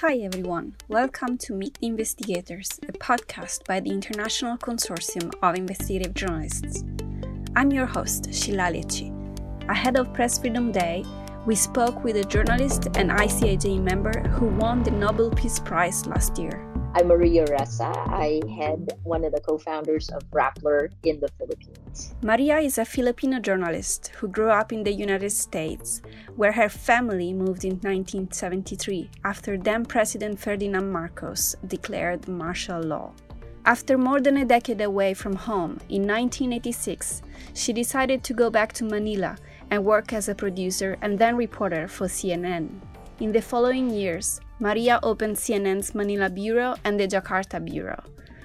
Hi everyone, welcome to Meet the Investigators, a podcast by the International Consortium of Investigative Journalists. I'm your host, Sheila Lecci. Ahead of Press Freedom Day, we spoke with a journalist and ICIJ member who won the Nobel Peace Prize last year. I'm Maria Ressa. I head one of the co founders of Rappler in the Philippines. Maria is a Filipino journalist who grew up in the United States, where her family moved in 1973 after then President Ferdinand Marcos declared martial law. After more than a decade away from home, in 1986, she decided to go back to Manila and work as a producer and then reporter for CNN. In the following years, Maria opened CNN's Manila Bureau and the Jakarta Bureau,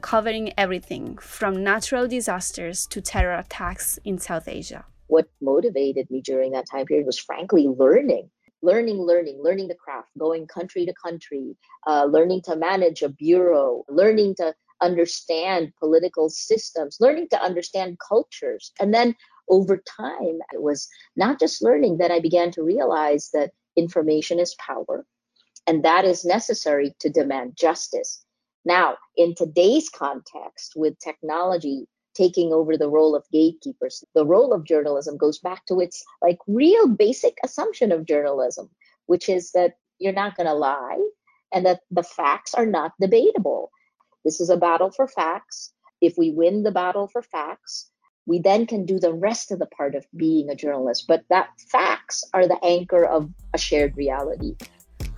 covering everything from natural disasters to terror attacks in South Asia. What motivated me during that time period was frankly learning. Learning, learning, learning the craft, going country to country, uh, learning to manage a bureau, learning to understand political systems, learning to understand cultures. And then over time, it was not just learning that I began to realize that information is power and that is necessary to demand justice. Now, in today's context, with technology taking over the role of gatekeepers, the role of journalism goes back to its like real basic assumption of journalism, which is that you're not going to lie and that the facts are not debatable. This is a battle for facts. If we win the battle for facts, we then can do the rest of the part of being a journalist. But that facts are the anchor of a shared reality.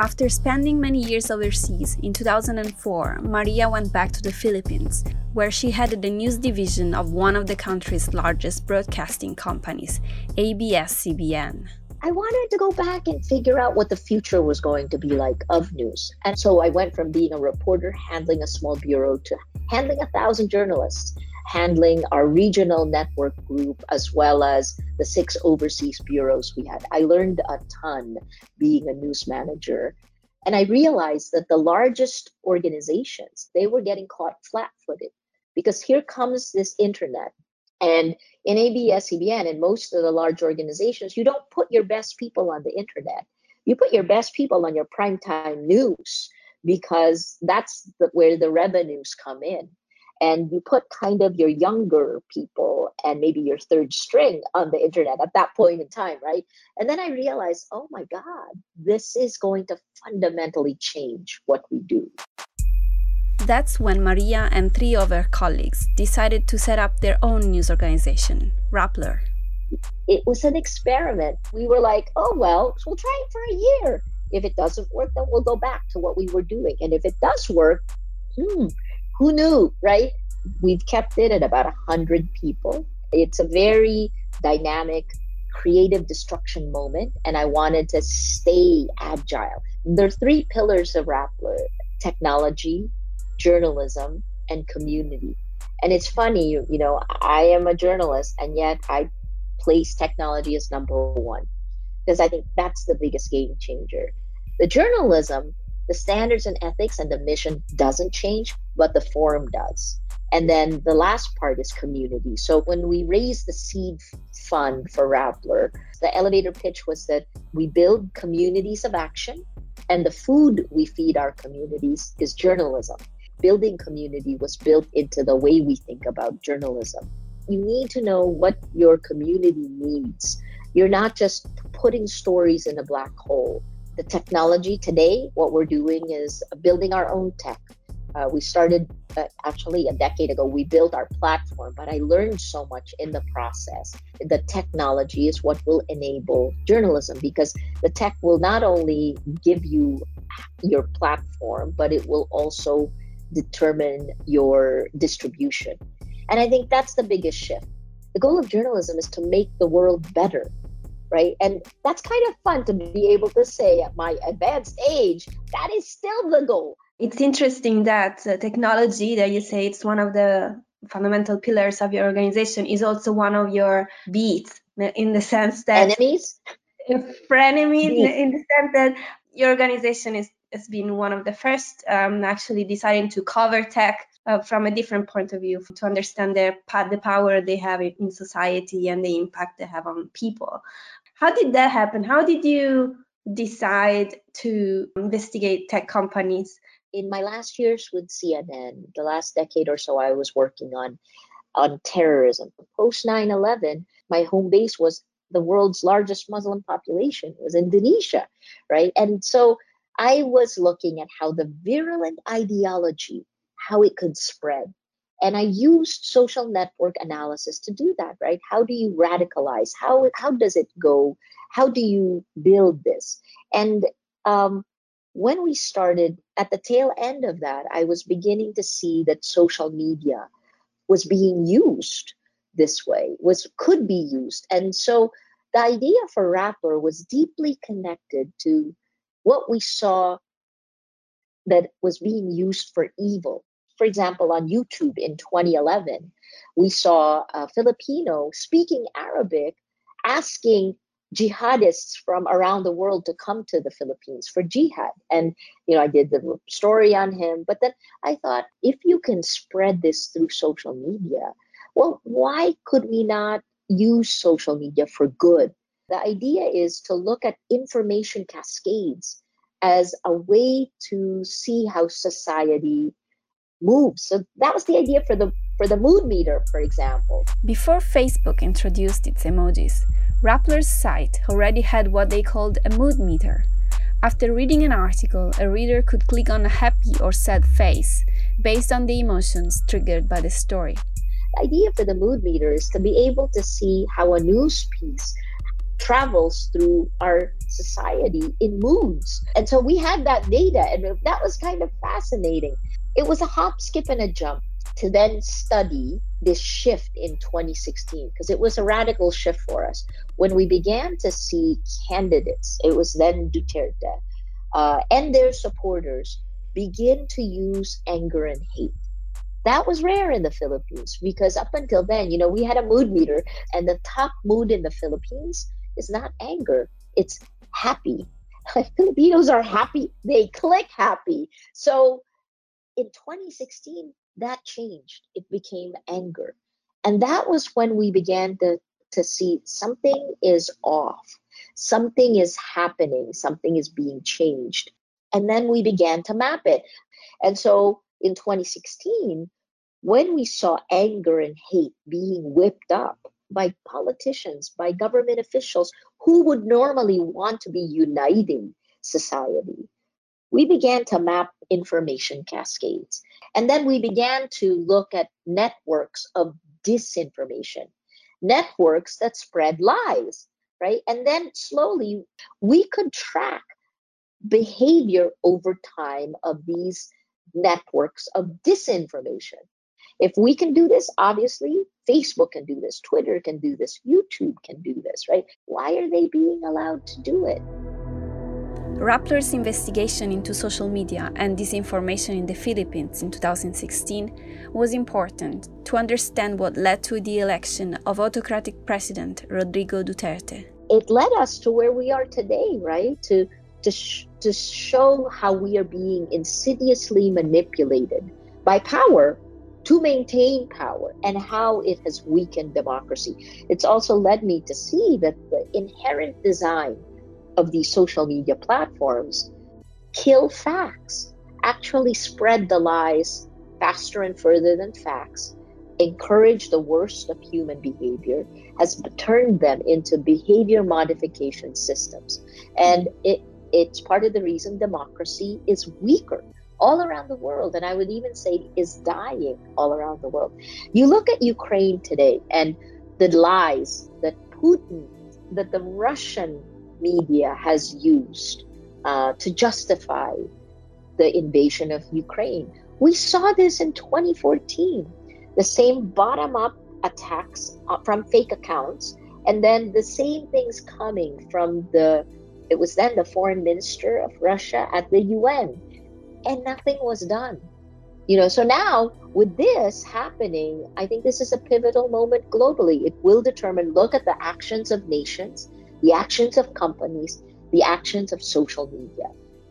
After spending many years overseas, in 2004, Maria went back to the Philippines, where she headed the news division of one of the country's largest broadcasting companies, ABS-CBN. I wanted to go back and figure out what the future was going to be like of news. And so I went from being a reporter handling a small bureau to handling a thousand journalists handling our regional network group as well as the six overseas bureaus we had. I learned a ton being a news manager. And I realized that the largest organizations, they were getting caught flat-footed because here comes this internet. And in ABS-CBN and most of the large organizations, you don't put your best people on the internet. You put your best people on your primetime news because that's the, where the revenues come in and you put kind of your younger people and maybe your third string on the internet at that point in time, right? And then I realized, oh my God, this is going to fundamentally change what we do. That's when Maria and three of her colleagues decided to set up their own news organization, Rappler. It was an experiment. We were like, oh, well, we'll try it for a year. If it doesn't work, then we'll go back to what we were doing. And if it does work, hmm, who knew, right? We've kept it at about 100 people. It's a very dynamic, creative destruction moment, and I wanted to stay agile. There are three pillars of Rappler technology, journalism, and community. And it's funny, you, you know, I am a journalist, and yet I place technology as number one because I think that's the biggest game changer. The journalism the standards and ethics and the mission doesn't change, but the forum does. And then the last part is community. So when we raised the seed fund for Rappler, the elevator pitch was that we build communities of action, and the food we feed our communities is journalism. Building community was built into the way we think about journalism. You need to know what your community needs. You're not just putting stories in a black hole the technology today, what we're doing is building our own tech. Uh, we started uh, actually a decade ago. We built our platform, but I learned so much in the process. The technology is what will enable journalism because the tech will not only give you your platform, but it will also determine your distribution. And I think that's the biggest shift. The goal of journalism is to make the world better right? And that's kind of fun to be able to say at my advanced age, that is still the goal. It's interesting that uh, technology, that you say it's one of the fundamental pillars of your organization, is also one of your beats in the sense that enemies, frenemies, in, in the sense that your organization is has been one of the first um, actually deciding to cover tech uh, from a different point of view to understand their the power they have in society and the impact they have on people. How did that happen? How did you decide to investigate tech companies? In my last years with CNN, the last decade or so, I was working on on terrorism. Post 9/11, my home base was the world's largest Muslim population was Indonesia, right? And so I was looking at how the virulent ideology, how it could spread. And I used social network analysis to do that, right? How do you radicalize? How how does it go? How do you build this? And um, when we started at the tail end of that, I was beginning to see that social media was being used this way, was could be used. And so the idea for Rappler was deeply connected to what we saw that was being used for evil. For example, on YouTube in 2011, we saw a Filipino speaking Arabic asking jihadists from around the world to come to the Philippines for jihad. And, you know, I did the story on him. But then I thought, if you can spread this through social media, well, why could we not use social media for good? The idea is to look at information cascades as a way to see how society moves. So that was the idea for the for the mood meter, for example. Before Facebook introduced its emojis, Rappler's site already had what they called a mood meter. After reading an article, a reader could click on a happy or sad face based on the emotions triggered by the story. The idea for the mood meter is to be able to see how a news piece travels through our society in moods. And so we had that data, and that was kind of fascinating. It was a hop, skip, and a jump to then study this shift in 2016 because it was a radical shift for us. When we began to see candidates it was then duterte uh, and their supporters begin to use anger and hate. That was rare in the philippines because up until then you know we had a mood meter and the top mood in the philippines is not anger it's happy. Filipinos are happy they click happy. So in 2016 that changed. It became anger. And that was when we began to, to see something is off, something is happening, something is being changed. And then we began to map it. And so in 2016, when we saw anger and hate being whipped up by politicians, by government officials who would normally want to be uniting society, we began to map information cascades. And then we began to look at networks of disinformation, networks that spread lies, right? And then slowly we could track behavior over time of these networks of disinformation. If we can do this, obviously, Facebook can do this, Twitter can do this, YouTube can do this, right? Why are they being allowed to do it? Rappler's investigation into social media and disinformation in the Philippines in 2016 was important to understand what led to the election of autocratic President Rodrigo Duterte. It led us to where we are today, right? To to, sh- to show how we are being insidiously manipulated by power to maintain power and how it has weakened democracy. It's also led me to see that the inherent design of these social media platforms kill facts, actually spread the lies faster and further than facts, encourage the worst of human behavior, has turned them into behavior modification systems. And it, it's part of the reason democracy is weaker all around the world. And I would even say is dying all around the world. You look at Ukraine today and the lies that Putin, that the Russian media has used uh, to justify the invasion of Ukraine. We saw this in 2014, the same bottom up attacks uh, from fake accounts, and then the same things coming from the, it was then the foreign minister of Russia at the UN, and nothing was done. You know, so now with this happening, I think this is a pivotal moment globally. It will determine, look at the actions of nations, the actions of companies, the actions of social media.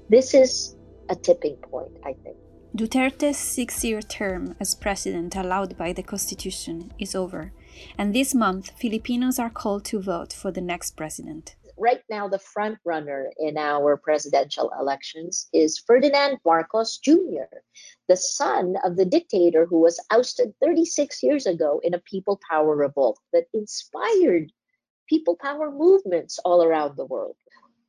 This is a tipping point, I think. Duterte's six year term as president, allowed by the Constitution, is over, and this month Filipinos are called to vote for the next president. right now the front runner in our presidential elections is Ferdinand Marcos Jr., the son of the dictator who was ousted 36 years ago in a people power revolt that inspired people power movements all around the world.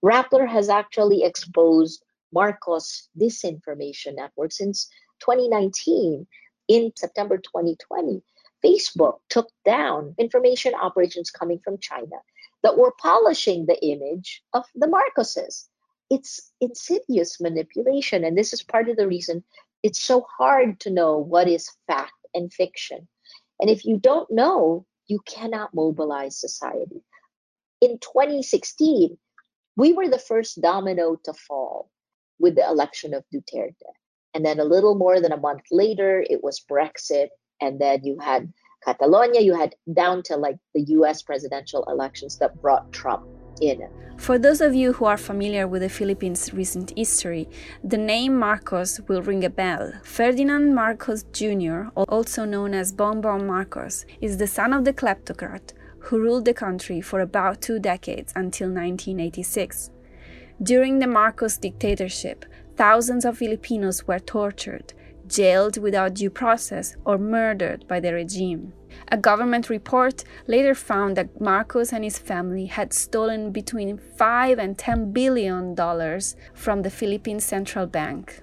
Rappler has actually exposed Marcos disinformation network since 2019. In September 2020, Facebook took down information operations coming from China that were polishing the image of the Marcoses. It's insidious manipulation, and this is part of the reason it's so hard to know what is fact and fiction. And if you don't know, you cannot mobilize society. In 2016, we were the first domino to fall with the election of Duterte. And then a little more than a month later, it was Brexit. And then you had Catalonia, you had down to like the US presidential elections that brought Trump For those of you who are familiar with the Philippines' recent history, the name Marcos will ring a bell. Ferdinand Marcos Jr., also known as Bongbong Marcos, is the son of the kleptocrat who ruled the country for about two decades until 1986. During the Marcos dictatorship, thousands of Filipinos were tortured, jailed without due process, or murdered by the regime. A government report later found that Marcos and his family had stolen between 5 and 10 billion dollars from the Philippine Central Bank.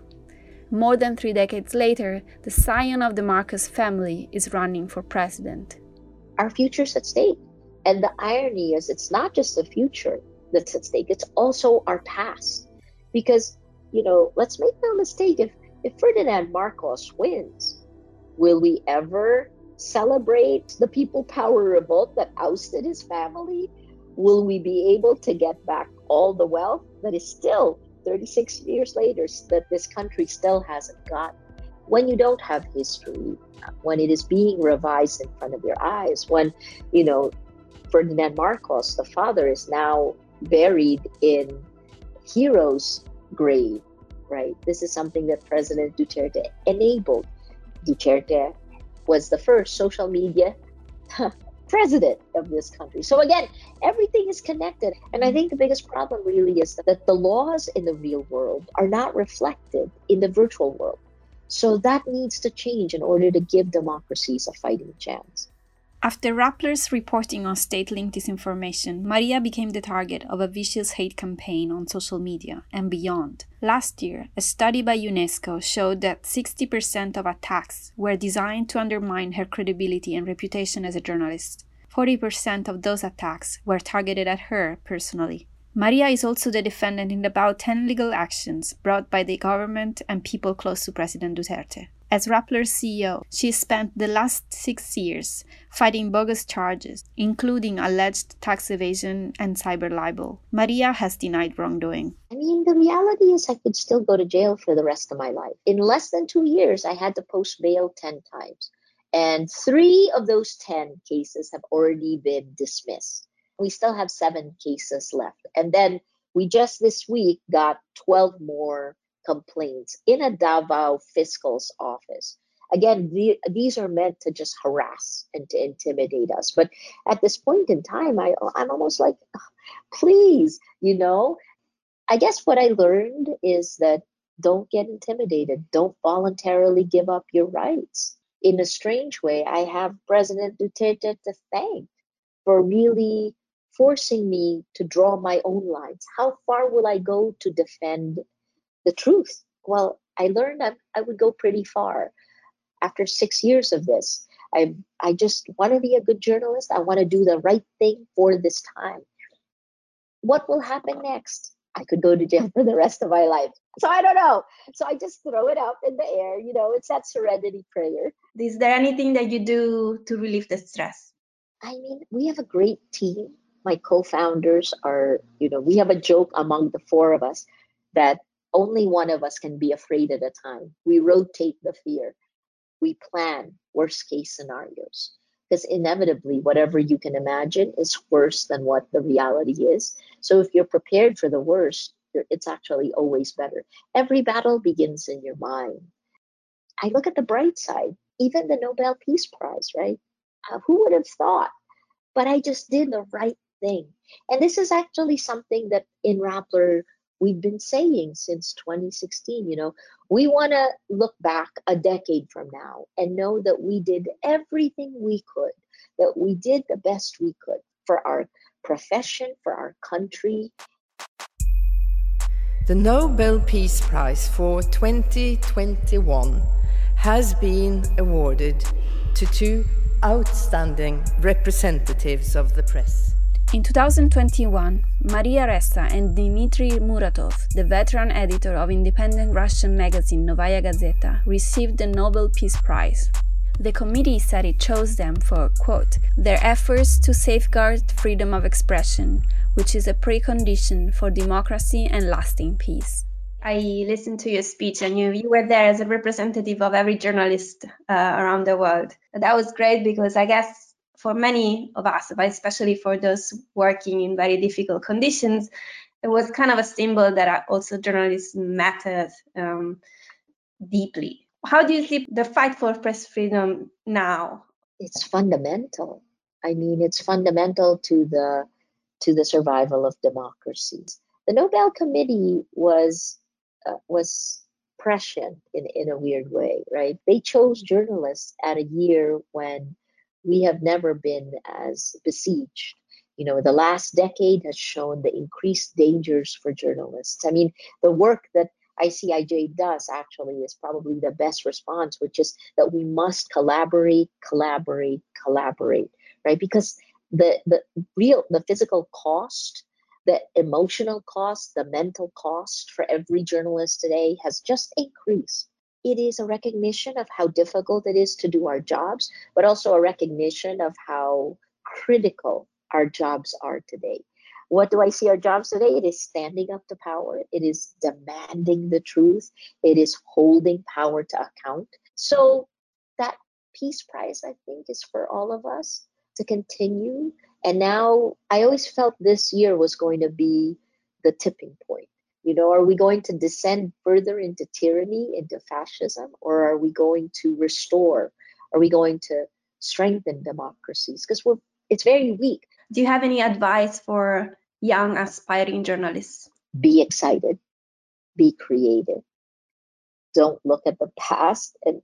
More than three decades later, the scion of the Marcos family is running for president. Our future's at stake. And the irony is, it's not just the future that's at stake, it's also our past. Because, you know, let's make no mistake, if if Ferdinand Marcos wins, will we ever celebrate the people power revolt that ousted his family? Will we be able to get back all the wealth that is still 36 years later that this country still hasn't got? When you don't have history, when it is being revised in front of your eyes, when, you know, Ferdinand Marcos, the father, is now buried in heroes' grave right? This is something that President Duterte enabled. Duterte was the first social media president of this country. So again, everything is connected. And I think the biggest problem really is that the laws in the real world are not reflected in the virtual world. So that needs to change in order to give democracies a fighting chance. After Rappler's reporting on state linked disinformation, Maria became the target of a vicious hate campaign on social media and beyond. Last year, a study by UNESCO showed that 60% of attacks were designed to undermine her credibility and reputation as a journalist. 40% of those attacks were targeted at her personally. Maria is also the defendant in about 10 legal actions brought by the government and people close to President Duterte. As Rappler's CEO, she spent the last six years fighting bogus charges, including alleged tax evasion and cyber libel. Maria has denied wrongdoing. I mean, the reality is I could still go to jail for the rest of my life. In less than two years, I had to post bail 10 times. And three of those 10 cases have already been dismissed. We still have seven cases left. And then we just this week got 12 more complaints in a Davao fiscal's office. Again, the, these are meant to just harass and to intimidate us. But at this point in time, I, I'm almost like, please, you know, I guess what I learned is that don't get intimidated. Don't voluntarily give up your rights. In a strange way, I have President Duterte to thank for really forcing me to draw my own lines. How far will I go to defend the truth. Well, I learned that I would go pretty far. After six years of this, I I just want to be a good journalist. I want to do the right thing for this time. What will happen next? I could go to jail for the rest of my life. So I don't know. So I just throw it up in the air. You know, it's that serenity prayer. Is there anything that you do to relieve the stress? I mean, we have a great team. My co-founders are, you know, we have a joke among the four of us that only one of us can be afraid at a time. We rotate the fear. We plan worst case scenarios because inevitably, whatever you can imagine is worse than what the reality is. So if you're prepared for the worst, it's actually always better. Every battle begins in your mind. I look at the bright side, even the Nobel Peace Prize, right? Uh, who would have thought? But I just did the right thing. And this is actually something that in Rappler we've been saying since 2016. You know, we want to look back a decade from now and know that we did everything we could, that we did the best we could for our profession, for our country. The Nobel Peace Prize for 2021 has been awarded to two outstanding representatives of the press. In 2021, Maria Ressa and Dmitry Muratov, the veteran editor of independent Russian magazine Novaya Gazeta, received the Nobel Peace Prize. The committee said it chose them for, quote, their efforts to safeguard freedom of expression, which is a precondition for democracy and lasting peace. I listened to your speech and you, you were there as a representative of every journalist uh, around the world. That was great because I guess for many of us, but especially for those working in very difficult conditions, it was kind of a symbol that also journalists mattered um, deeply. How do you see the fight for press freedom now? It's fundamental. I mean, it's fundamental to the to the survival of democracies. The Nobel Committee was uh, was prescient in, in a weird way, right? They chose journalists at a year when we have never been as besieged. You know, the last decade has shown the increased dangers for journalists. I mean, the work that ICIJ does actually is probably the best response, which is that we must collaborate, collaborate, collaborate, right? Because the the real the physical cost, the emotional cost, the mental cost for every journalist today has just increased it is a recognition of how difficult it is to do our jobs, but also a recognition of how critical our jobs are today. What do I see our jobs today? It is standing up to power, it is demanding the truth, it is holding power to account. So, that Peace Prize, I think, is for all of us to continue. And now, I always felt this year was going to be the tipping point you know, are we going to descend further into tyranny, into fascism, or are we going to restore? Are we going to strengthen democracies? Because we're it's very weak. Do you have any advice for young aspiring journalists? Be excited, be creative. Don't look at the past and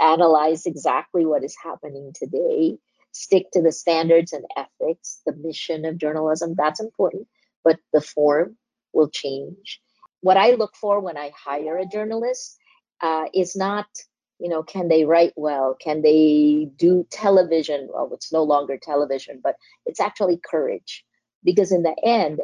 analyze exactly what is happening today. Stick to the standards and ethics, the mission of journalism. That's important. But the form, will change. What I look for when I hire a journalist uh, is not, you know, can they write well? Can they do television? Well, it's no longer television, but it's actually courage. Because in the end,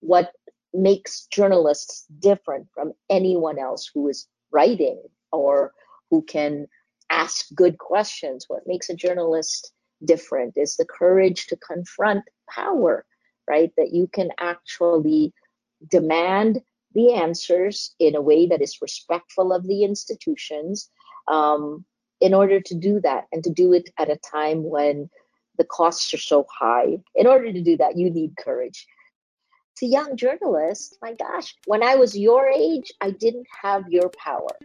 what makes journalists different from anyone else who is writing or who can ask good questions, what makes a journalist different is the courage to confront power, right? That you can actually demand the answers in a way that is respectful of the institutions um, in order to do that and to do it at a time when the costs are so high. In order to do that, you need courage. To young journalists, my gosh, when I was your age, I didn't have your power.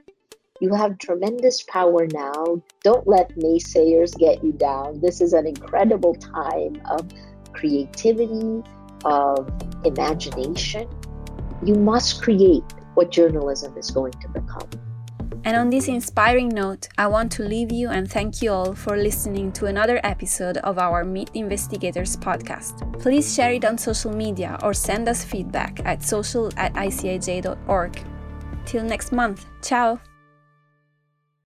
You have tremendous power now. Don't let naysayers get you down. This is an incredible time of creativity, of imagination, you must create what journalism is going to become. And on this inspiring note, I want to leave you and thank you all for listening to another episode of our Meet Investigators podcast. Please share it on social media or send us feedback at social at icij.org. Till next month, ciao!